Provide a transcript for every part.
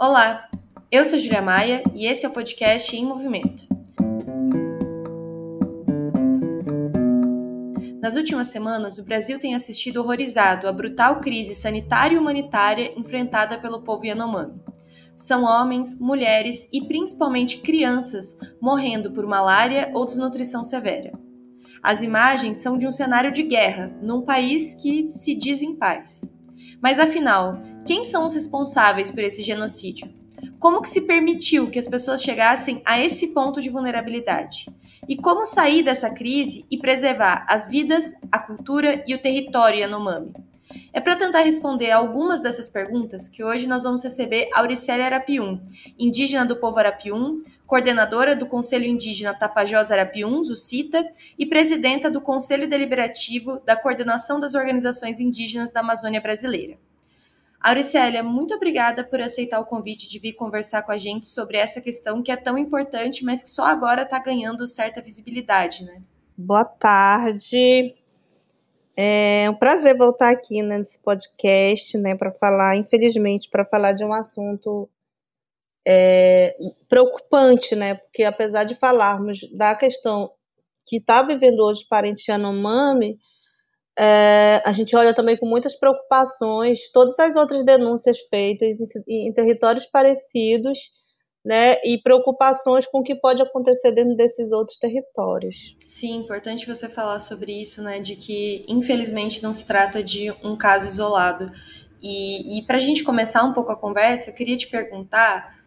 Olá, eu sou Julia Maia e esse é o podcast Em Movimento. Nas últimas semanas, o Brasil tem assistido horrorizado à brutal crise sanitária e humanitária enfrentada pelo povo Yanomami. São homens, mulheres e principalmente crianças morrendo por malária ou desnutrição severa. As imagens são de um cenário de guerra, num país que se diz em paz. Mas afinal, quem são os responsáveis por esse genocídio? Como que se permitiu que as pessoas chegassem a esse ponto de vulnerabilidade? E como sair dessa crise e preservar as vidas, a cultura e o território Yanomami? É para tentar responder algumas dessas perguntas que hoje nós vamos receber Auricélia Arapium, indígena do povo Arapium, coordenadora do Conselho Indígena Tapajós Arapiuns, o CITA, e presidenta do Conselho Deliberativo da Coordenação das Organizações Indígenas da Amazônia Brasileira. Auricélia, muito obrigada por aceitar o convite de vir conversar com a gente sobre essa questão que é tão importante, mas que só agora está ganhando certa visibilidade, né? Boa tarde. É um prazer voltar aqui né, nesse podcast, né, para falar, infelizmente, para falar de um assunto é, preocupante, né? Porque apesar de falarmos da questão que está vivendo hoje o parente Yanomami, é, a gente olha também com muitas preocupações todas as outras denúncias feitas em, em territórios parecidos, né, e preocupações com o que pode acontecer dentro desses outros territórios. Sim, importante você falar sobre isso, né, de que infelizmente não se trata de um caso isolado. E, e para a gente começar um pouco a conversa, eu queria te perguntar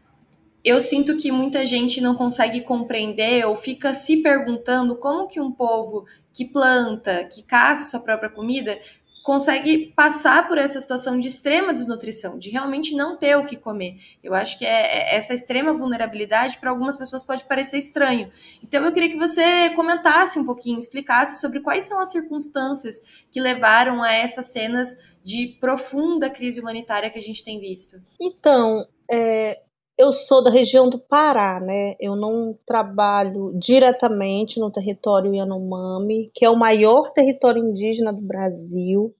eu sinto que muita gente não consegue compreender ou fica se perguntando como que um povo que planta, que caça sua própria comida, consegue passar por essa situação de extrema desnutrição, de realmente não ter o que comer. Eu acho que é, é essa extrema vulnerabilidade para algumas pessoas pode parecer estranho. Então eu queria que você comentasse um pouquinho, explicasse sobre quais são as circunstâncias que levaram a essas cenas de profunda crise humanitária que a gente tem visto. Então, é, eu sou da região do Pará, né? Eu não trabalho diretamente no território Yanomami, que é o maior território indígena do Brasil,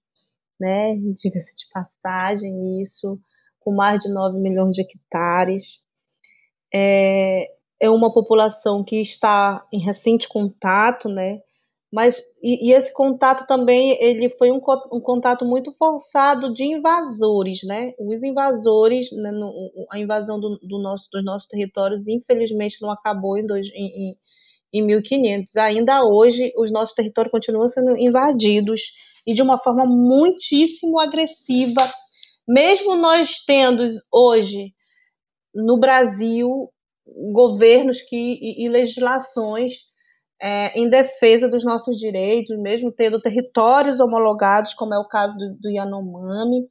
né? Diga-se de passagem, isso, com mais de 9 milhões de hectares. É, é uma população que está em recente contato, né? Mas e, e, esse contato também ele foi um, um, contato muito forçado de invasores, né? Os invasores, né, no, a invasão do, do nosso, dos nossos territórios, infelizmente, não acabou em, dois, em, em 1500. Ainda hoje, os nossos territórios continuam sendo invadidos e de uma forma muitíssimo agressiva, mesmo nós tendo hoje no Brasil governos que e, e legislações é, em defesa dos nossos direitos, mesmo tendo territórios homologados, como é o caso do, do Yanomami.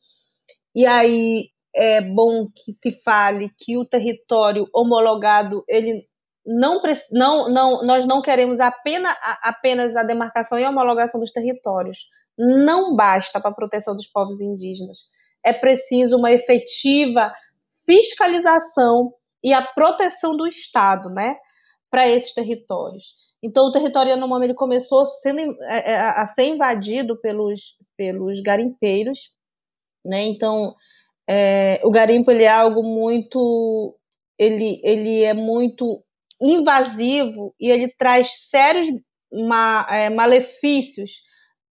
E aí é bom que se fale que o território homologado ele não, não, não, nós não queremos apenas, apenas a demarcação e homologação dos territórios. Não basta para a proteção dos povos indígenas. É preciso uma efetiva fiscalização e a proteção do Estado, né, para esses territórios. Então, o território Yanomami ele começou sendo, é, é, a ser invadido pelos, pelos garimpeiros, né? Então, é, o garimpo ele é algo muito, ele, ele é muito invasivo e ele traz sérios ma, é, malefícios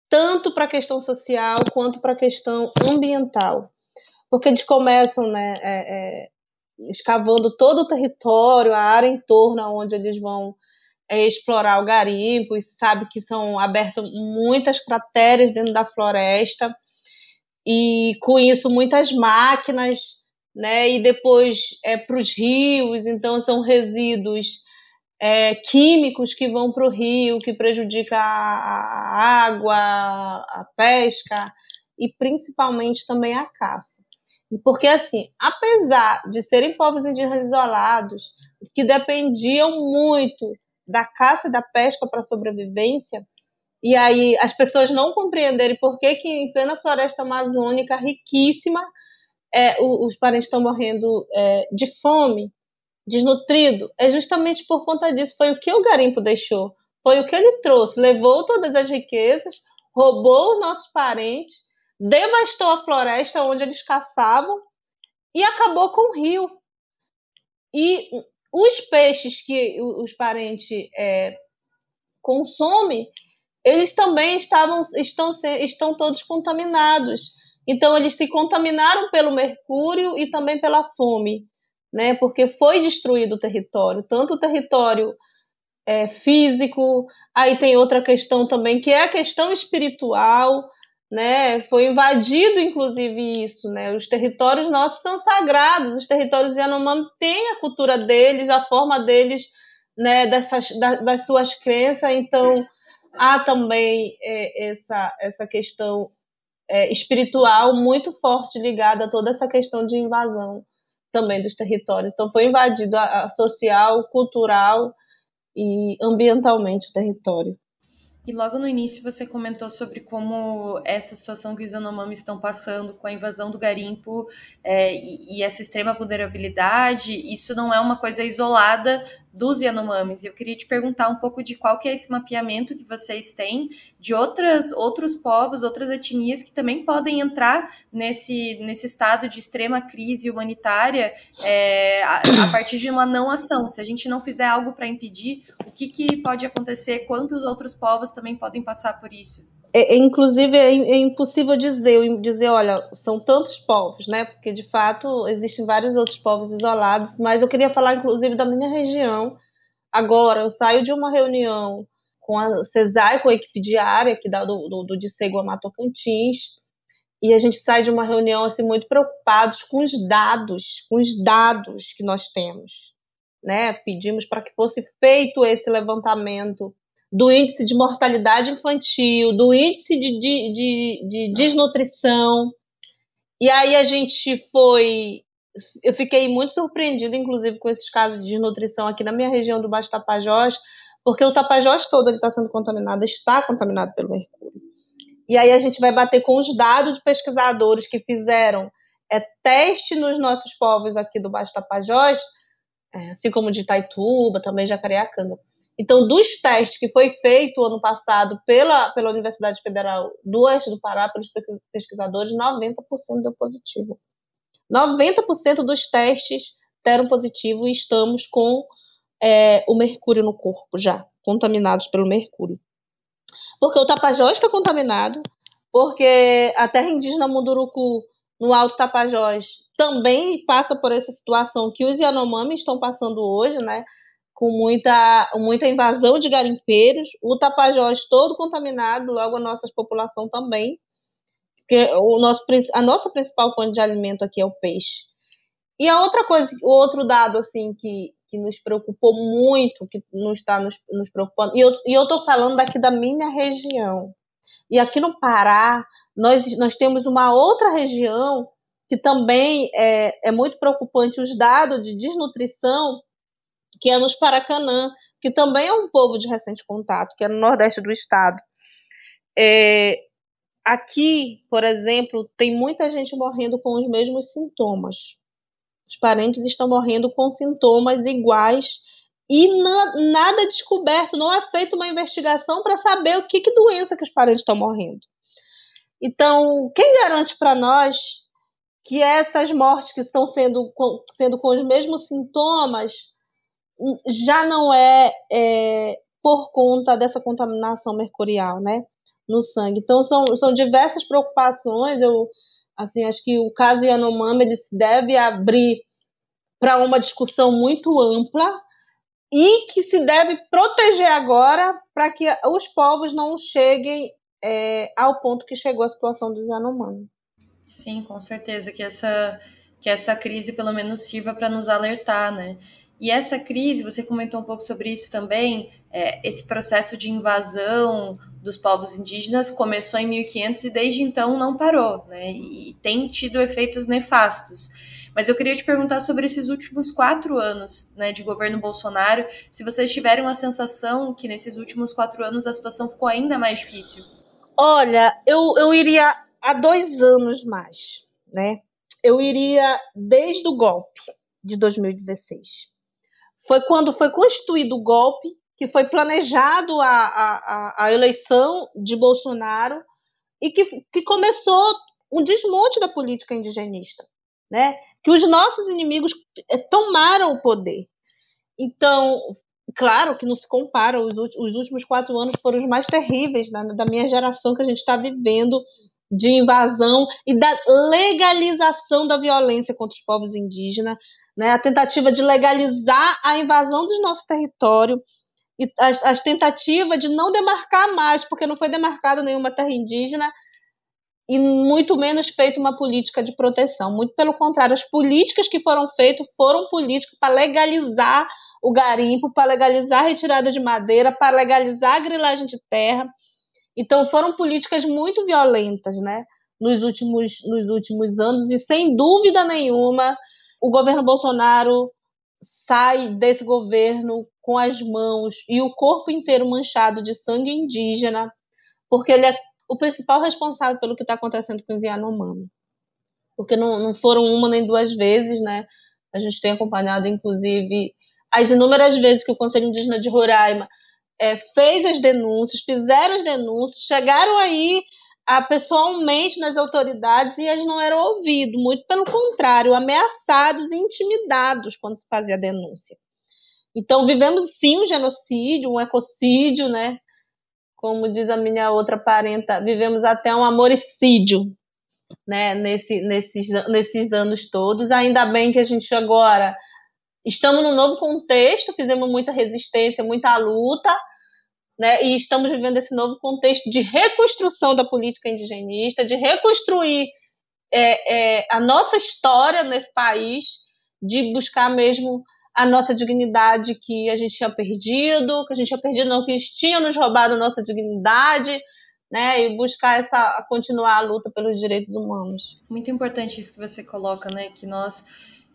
tanto para a questão social quanto para a questão ambiental, porque eles começam, né, é, é, escavando todo o território, a área em torno onde eles vão é, explorar o garimpo, e sabe que são abertas muitas crateras dentro da floresta, e com isso muitas máquinas, né, e depois é, para os rios, então são resíduos é, químicos que vão para o rio, que prejudica a água, a pesca e principalmente também a caça. Porque, assim, apesar de serem povos indígenas isolados, que dependiam muito da caça e da pesca para sobrevivência, e aí as pessoas não compreenderem por que, que em plena floresta amazônica riquíssima, é, os parentes estão morrendo é, de fome, desnutrido, é justamente por conta disso. Foi o que o garimpo deixou, foi o que ele trouxe, levou todas as riquezas, roubou os nossos parentes, devastou a floresta onde eles caçavam e acabou com o rio. E os peixes que os parentes é, consomem, eles também estavam, estão, estão todos contaminados. Então, eles se contaminaram pelo mercúrio e também pela fome, né? porque foi destruído o território, tanto o território é, físico, aí tem outra questão também, que é a questão espiritual, né? Foi invadido, inclusive, isso, né? Os territórios nossos são sagrados, os territórios Yanomami têm a cultura deles, a forma deles, né? Dessas, da, das suas crenças, então há também é, essa, essa questão é, espiritual muito forte ligada a toda essa questão de invasão também dos territórios. Então foi invadido a, a social, cultural e ambientalmente o território. E logo no início você comentou sobre como essa situação que os Yanomami estão passando com a invasão do garimpo é, e, e, essa extrema vulnerabilidade, isso não é uma coisa isolada dos Yanomamis. Eu queria te perguntar um pouco de qual que é esse mapeamento que vocês têm de outras, outros povos, outras etnias que também podem entrar nesse, nesse estado de extrema crise humanitária é, a, a, partir de uma não ação. Se a gente não fizer algo para impedir, o que, que pode acontecer? Quantos outros povos também podem passar por isso? É, é, inclusive, é, é, impossível dizer, dizer, olha, são tantos povos, né? Porque, de fato, existem vários outros povos isolados, mas eu queria falar, inclusive, da minha região. Agora, eu saio de uma reunião com a CESAI, com a equipe diária aqui da, do, do, do Dissego Amatocantins, e a gente sai de uma reunião, assim, muito preocupados com os dados, com os dados que nós temos, né? Pedimos para que fosse feito esse levantamento do índice de mortalidade infantil, do índice de, de, de, de desnutrição. E aí a gente foi. Eu fiquei muito surpreendida, inclusive, com esses casos de desnutrição aqui na minha região do Baixo Tapajós, porque o Tapajós todo está sendo contaminado, está contaminado pelo mercúrio. E aí a gente vai bater com os dados de pesquisadores que fizeram é, teste nos nossos povos aqui do Baixo Tapajós, é, assim como de Itaituba, também Jacareacanga. Então, dos testes que foi feito ano passado pela, pela Universidade Federal do Oeste do Pará, pelos pesquisadores, 90% deu positivo. 90% dos testes deram positivo e estamos com é, o mercúrio no corpo já, contaminados pelo mercúrio. Porque o Tapajós está contaminado, porque a terra indígena Munduruku, no Alto Tapajós, também passa por essa situação que os Yanomami estão passando hoje, né? Com muita, muita invasão de garimpeiros, o Tapajós todo contaminado, logo a nossa população também, porque o nosso, a nossa principal fonte de alimento aqui é o peixe. E a outra coisa, o outro dado assim que, que nos preocupou muito, que não está nos, nos preocupando, e eu estou falando daqui da minha região. E aqui no Pará, nós, nós temos uma outra região que também é, é muito preocupante os dados de desnutrição que é nos Paracanã, que também é um povo de recente contato, que é no nordeste do estado. É, aqui, por exemplo, tem muita gente morrendo com os mesmos sintomas. Os parentes estão morrendo com sintomas iguais e na, nada descoberto, não é feita uma investigação para saber o que, que doença que os parentes estão morrendo. Então, quem garante para nós que essas mortes que estão sendo, sendo com os mesmos sintomas já não é, é por conta dessa contaminação mercurial, né, no sangue. Então são, são diversas preocupações. Eu assim acho que o caso Yanomami ele se deve abrir para uma discussão muito ampla e que se deve proteger agora para que os povos não cheguem é, ao ponto que chegou a situação dos Yanomami. Sim, com certeza que essa que essa crise pelo menos sirva para nos alertar, né? E essa crise, você comentou um pouco sobre isso também, é, esse processo de invasão dos povos indígenas começou em 1500 e desde então não parou, né? E tem tido efeitos nefastos. Mas eu queria te perguntar sobre esses últimos quatro anos né, de governo Bolsonaro, se vocês tiveram a sensação que nesses últimos quatro anos a situação ficou ainda mais difícil. Olha, eu, eu iria há dois anos mais, né? Eu iria desde o golpe de 2016 foi quando foi constituído o golpe, que foi planejado a, a, a eleição de Bolsonaro e que, que começou um desmonte da política indigenista, né? que os nossos inimigos eh, tomaram o poder. Então, claro que não se compara, os, os últimos quatro anos foram os mais terríveis da minha geração que a gente está vivendo de invasão e da legalização da violência contra os povos indígenas, né, a tentativa de legalizar a invasão do nosso território, e as, as tentativas de não demarcar mais, porque não foi demarcado nenhuma terra indígena, e muito menos feito uma política de proteção. Muito pelo contrário, as políticas que foram feitas foram políticas para legalizar o garimpo, para legalizar a retirada de madeira, para legalizar a grilagem de terra. Então foram políticas muito violentas, né? Nos últimos, nos últimos anos, e sem dúvida nenhuma, o governo Bolsonaro sai desse governo com as mãos e o corpo inteiro manchado de sangue indígena, porque ele é o principal responsável pelo que está acontecendo com os Yanomami. Porque não, não foram uma nem duas vezes, né? A gente tem acompanhado, inclusive, as inúmeras vezes que o Conselho Indígena de Roraima é, fez as denúncias, fizeram as denúncias, chegaram aí a, pessoalmente nas autoridades e eles não eram ouvidos, muito pelo contrário, ameaçados e intimidados quando se fazia a denúncia. Então, vivemos sim um genocídio, um ecocídio, né? como diz a minha outra parenta, vivemos até um amoricídio, né, nesse, nesses, nesses anos todos. Ainda bem que a gente agora estamos num novo contexto, fizemos muita resistência, muita luta, né, e estamos vivendo esse novo contexto de reconstrução da política indigenista, de reconstruir é, é, a nossa história nesse país, de buscar mesmo a nossa dignidade que a gente tinha perdido, que a gente tinha perdido, não, que eles tinham nos roubado a nossa dignidade, né, e buscar essa continuar a luta pelos direitos humanos. Muito importante isso que você coloca, né, que nós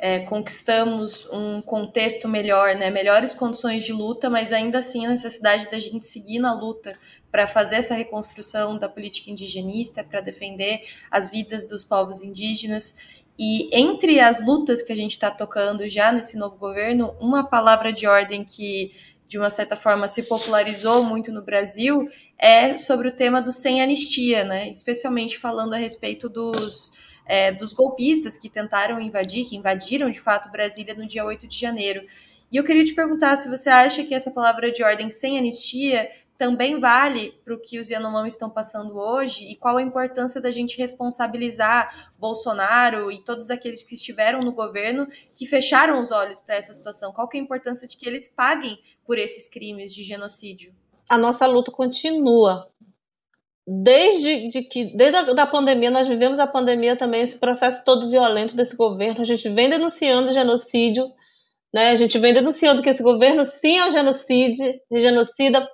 é, conquistamos um contexto melhor, né, melhores condições de luta, mas ainda assim a necessidade da gente seguir na luta para fazer essa reconstrução da política indigenista, para defender as vidas dos povos indígenas e entre as lutas que a gente está tocando já nesse novo governo, uma palavra de ordem que, de uma certa forma, se popularizou muito no Brasil é sobre o tema do sem anistia, né? Especialmente falando a respeito dos, é, dos golpistas que tentaram invadir, que invadiram de fato Brasília no dia 8 de janeiro. E eu queria te perguntar se você acha que essa palavra de ordem sem anistia também vale para o que os Yanomami estão passando hoje e qual a importância da gente responsabilizar Bolsonaro e todos aqueles que estiveram no governo que fecharam os olhos para essa situação? Qual que é a importância de que eles paguem por esses crimes de genocídio? A nossa luta continua. Desde de que desde a da pandemia nós vivemos a pandemia também esse processo todo violento desse governo. A gente vem denunciando genocídio, né? A gente vem denunciando que esse governo sim é um genocídio, genocida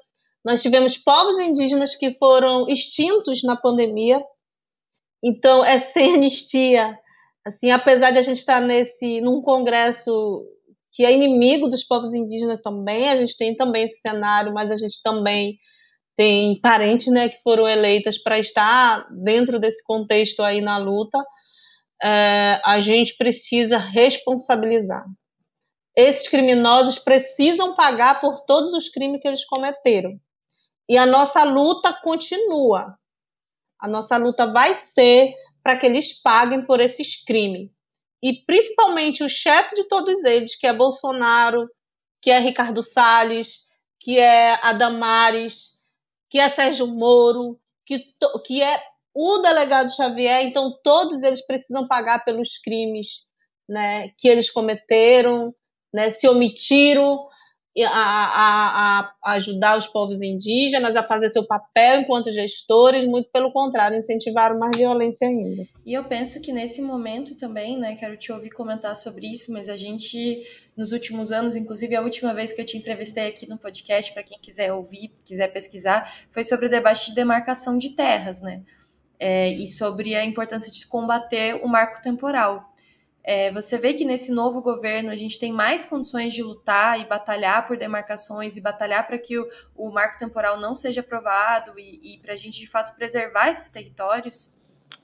nós tivemos povos indígenas que foram extintos na pandemia. Então, é sem anistia. Assim, apesar de a gente estar nesse num congresso que é inimigo dos povos indígenas também, a gente tem também esse cenário, mas a gente também tem parentes, né, que foram eleitas para estar dentro desse contexto aí na luta. É, a gente precisa responsabilizar. Esses criminosos precisam pagar por todos os crimes que eles cometeram. E a nossa luta continua. A nossa luta vai ser para que eles paguem por esses crimes. E principalmente o chefe de todos eles, que é Bolsonaro, que é Ricardo Salles, que é Adamares, que é Sérgio Moro, que, que é o delegado Xavier, então todos eles precisam pagar pelos crimes né, que eles cometeram, né, se omitiram a, a, a, ajudar os povos indígenas a fazer seu papel enquanto gestores, muito pelo contrário, incentivaram mais violência ainda. E eu penso que nesse momento também, né, quero te ouvir comentar sobre isso, mas a gente, nos últimos anos, inclusive a última vez que eu te entrevistei aqui no podcast, para quem quiser ouvir, quiser pesquisar, foi sobre o debate de demarcação de terras, né? É, e sobre a importância de combater o marco temporal. É, você vê que nesse novo governo a gente tem mais condições de lutar e batalhar por demarcações e batalhar para que o, o, marco temporal não seja aprovado e, e para a gente de fato preservar esses territórios?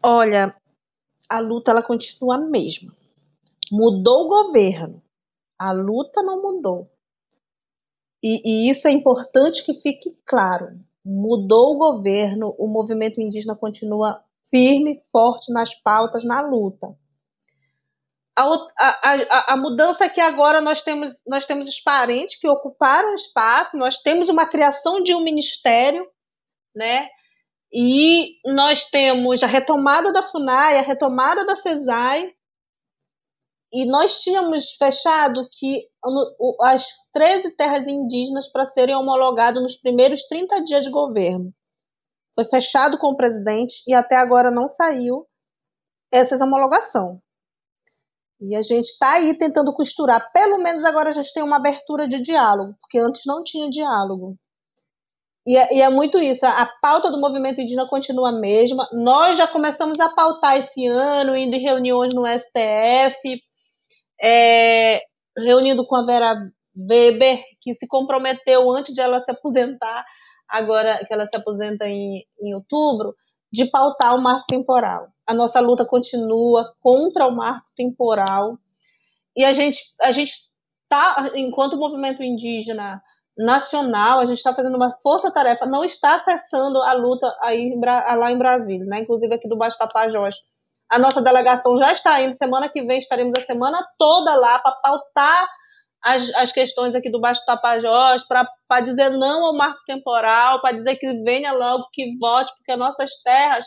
Olha, a luta ela continua a mesma. Mudou o governo, a luta não mudou. E, e isso é importante que fique claro. Mudou o governo, o movimento indígena continua firme, forte nas pautas, na luta a, a, a, mudança é que agora nós temos, nós temos os parentes que ocuparam espaço, nós temos uma criação de um ministério, né? E nós temos a retomada da FUNAI, a retomada da CESAI, e nós tínhamos fechado que as 13 terras indígenas para serem homologadas nos primeiros 30 dias de governo. Foi fechado com o presidente e até agora não saiu essa homologação. E a gente está aí tentando costurar. Pelo menos agora a gente tem uma abertura de diálogo, porque antes não tinha diálogo. E é, e é, muito isso. A pauta do movimento indígena continua a mesma. Nós já começamos a pautar esse ano, indo em reuniões no STF, é, reunindo com a Vera Weber, que se comprometeu antes de ela se aposentar, agora que ela se aposenta em, em outubro, de pautar o marco temporal. A nossa luta continua contra o marco temporal e a gente a gente tá enquanto movimento indígena nacional, a gente está fazendo uma força-tarefa, não está cessando a luta aí lá em Brasília, né? Inclusive aqui do Baixo Tapajós. A nossa delegação já está indo, semana que vem estaremos a semana toda lá para pautar as, as questões aqui do Baixo Tapajós, para dizer não ao marco temporal, para dizer que venha logo, que volte, porque nossas terras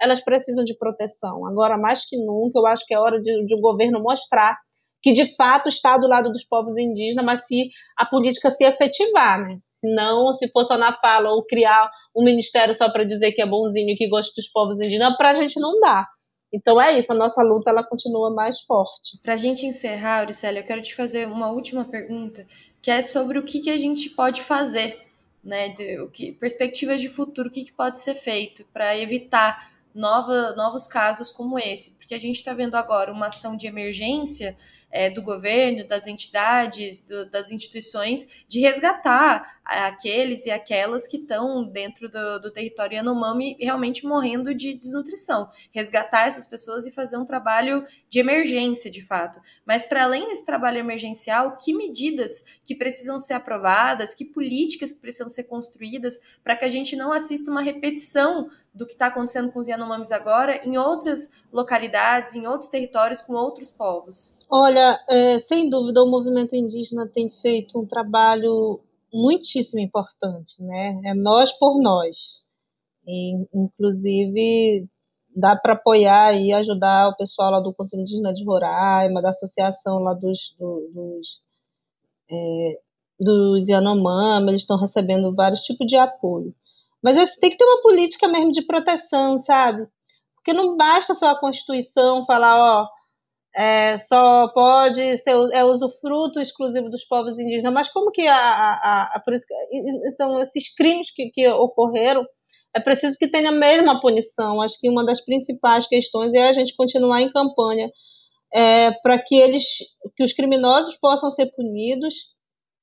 elas precisam de proteção. Agora, mais que nunca, eu acho que é hora de, de o governo mostrar que de fato está do lado dos povos indígenas, mas se a política se efetivar, né? Não se for só na fala ou criar um ministério só para dizer que é bonzinho que gosta dos povos indígenas, para a gente não dá. Então é isso, a nossa luta ela continua mais forte. Para a gente encerrar, Auricélia, eu quero te fazer uma última pergunta, que é sobre o que, que a gente pode fazer, né? De, o que, perspectivas de futuro, o que, que pode ser feito para evitar nova, novos casos como esse. Porque a gente está vendo agora uma ação de emergência é, do governo, das entidades, do, das instituições, de resgatar aqueles e aquelas que estão dentro do, do território Yanomami realmente morrendo de desnutrição. Resgatar essas pessoas e fazer um trabalho de emergência, de fato. Mas, para além desse trabalho emergencial, que medidas que precisam ser aprovadas, que políticas que precisam ser construídas para que a gente não assista uma repetição do que está acontecendo com os Yanomamis agora em outras localidades, em outros territórios, com outros povos? Olha, é, sem dúvida, o movimento indígena tem feito um trabalho muitíssimo importante, né? É nós por nós. E, inclusive, dá para apoiar e ajudar o pessoal lá do Conselho Indígena de Roraima, da associação lá dos, do, dos, é, dos Yanomami, eles estão recebendo vários tipos de apoio. Mas assim, tem que ter uma política mesmo de proteção, sabe? Porque não basta só a Constituição falar, ó, é, só pode ser é usufruto exclusivo dos povos indígenas. Mas como que a, a, a, a são esses crimes que, que ocorreram? É preciso que tenha a mesma punição. Acho que uma das principais questões é a gente continuar em campanha é, para que eles, que os criminosos possam ser punidos,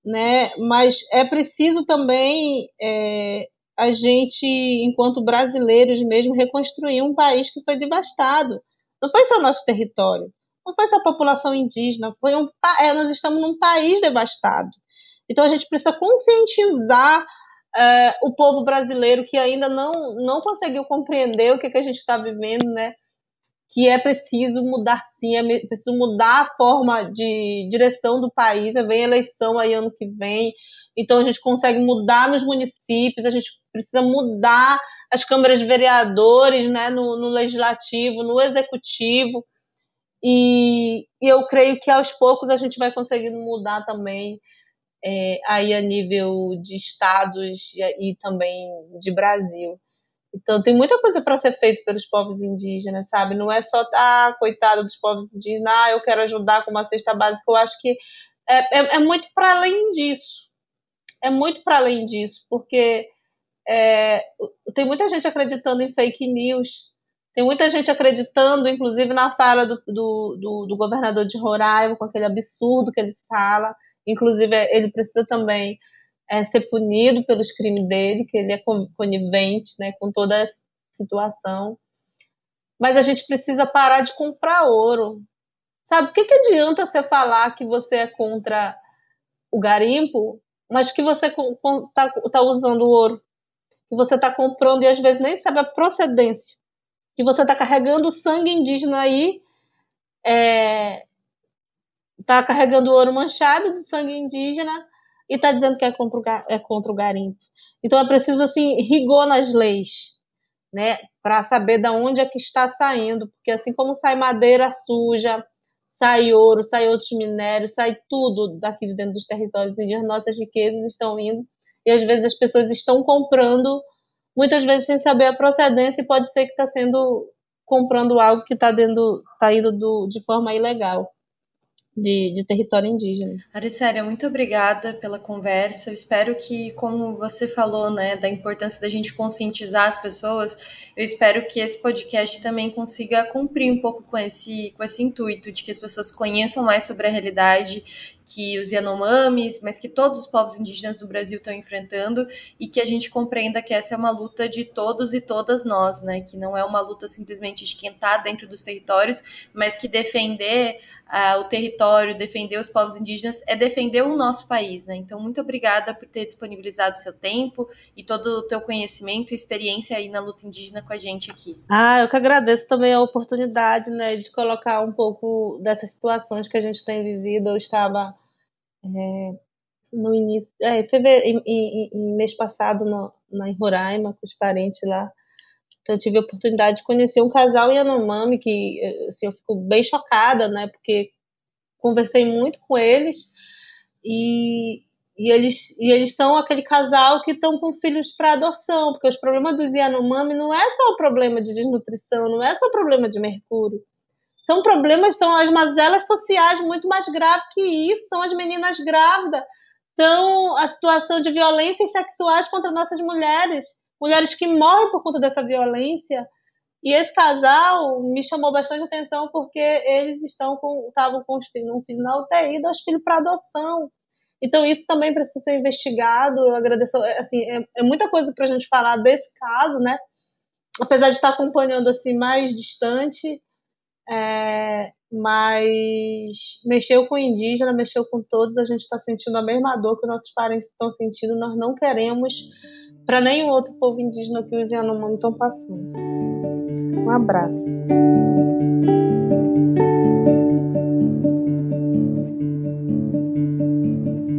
né? Mas é preciso também é, a gente, enquanto brasileiros mesmo, reconstruir um país que foi devastado. Não foi só nosso território não foi só a população indígena, foi um, é, nós estamos num país devastado. Então a gente precisa conscientizar é, o povo brasileiro que ainda não, não conseguiu compreender o que, que a gente está vivendo, né? Que é preciso mudar sim, é preciso mudar a forma de direção do país. Vem eleição aí ano que vem, então a gente consegue mudar nos municípios, a gente precisa mudar as câmaras de vereadores, né? No, no legislativo, no executivo e, e, eu creio que aos poucos a gente vai conseguindo mudar também é, aí a nível de estados e, e também de Brasil. Então tem muita coisa para ser feita pelos povos indígenas, sabe? Não é só, ah, coitado dos povos indígenas, ah, eu quero ajudar com uma cesta básica. Eu acho que é, é, é muito para além disso. É muito para além disso, porque é, tem muita gente acreditando em fake news, tem muita gente acreditando, inclusive na fala do, do, do, do governador de Roraima, com aquele absurdo que ele fala. Inclusive, ele precisa também é, ser punido pelos crimes dele, que ele é conivente né, com toda essa situação. Mas a gente precisa parar de comprar ouro. Sabe, o que, que adianta você falar que você é contra o garimpo, mas que você está tá usando ouro? Que você está comprando e às vezes nem sabe a procedência que você está carregando sangue indígena aí é, está carregando ouro manchado de sangue indígena e está dizendo que é contra, o, é contra o garimpo. Então é preciso assim rigor nas leis, né, para saber de onde é que está saindo, porque assim como sai madeira suja, sai ouro, sai outros minérios, sai tudo daqui de dentro dos territórios indígenas, nossas riquezas estão indo e às vezes as pessoas estão comprando, muitas vezes sem saber a procedência e pode ser que está sendo comprando algo que está tá indo do, de forma ilegal de, de território indígena. Aricélia, muito obrigada pela conversa. Eu espero que, como você falou, né, da importância da gente conscientizar as pessoas, eu espero que esse podcast também consiga cumprir um pouco com esse, com esse intuito de que as pessoas conheçam mais sobre a realidade que os Yanomamis, mas que todos os povos indígenas do Brasil estão enfrentando e que a gente compreenda que essa é uma luta de todos e todas nós, né? Que não é uma luta simplesmente de quem está dentro dos territórios, mas que defender uh, o território, defender os povos indígenas, é defender o nosso país, né? Então, muito obrigada por ter disponibilizado o seu tempo e todo o teu conhecimento e experiência aí na luta indígena com a gente aqui. Ah, eu que agradeço também a oportunidade, né, de colocar um pouco dessas situações que a gente tem vivido. Eu estava é, no início, é, em, fevereiro, em, em, em mês passado, no, na, em Roraima, com os parentes lá, então, eu tive a oportunidade de conhecer um casal Yanomami que assim, eu fico bem chocada, né? Porque conversei muito com eles e, e, eles, e eles são aquele casal que estão com filhos para adoção, porque os problemas dos Yanomami não é só o problema de desnutrição, não é só o problema de mercúrio. São problemas, são as mazelas sociais muito mais graves que isso, são as meninas grávidas, são a situação de violências sexuais contra nossas mulheres mulheres que morrem por conta dessa violência. E esse casal me chamou bastante atenção porque eles estão com, estavam com um filho na UTI, dois filhos para adoção. Então isso também precisa ser investigado. Eu agradeço, é, assim, é, é muita coisa para a gente falar desse caso, né? Apesar de estar acompanhando assim mais distante, é, mas mexeu com o indígena, mexeu com todos. A gente está sentindo a mesma dor que nossos parentes estão sentindo. Nós não queremos para nenhum outro povo indígena que os Yanomami estão passando. Um abraço.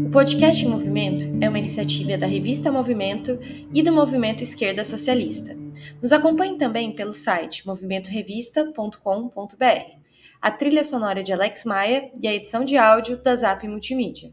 O podcast Movimento é uma iniciativa da revista Movimento e do Movimento Esquerda Socialista. Nos acompanhe também pelo site movimentorevista.com.br. A trilha sonora de Alex Maia e a edição de áudio da Zap Multimídia.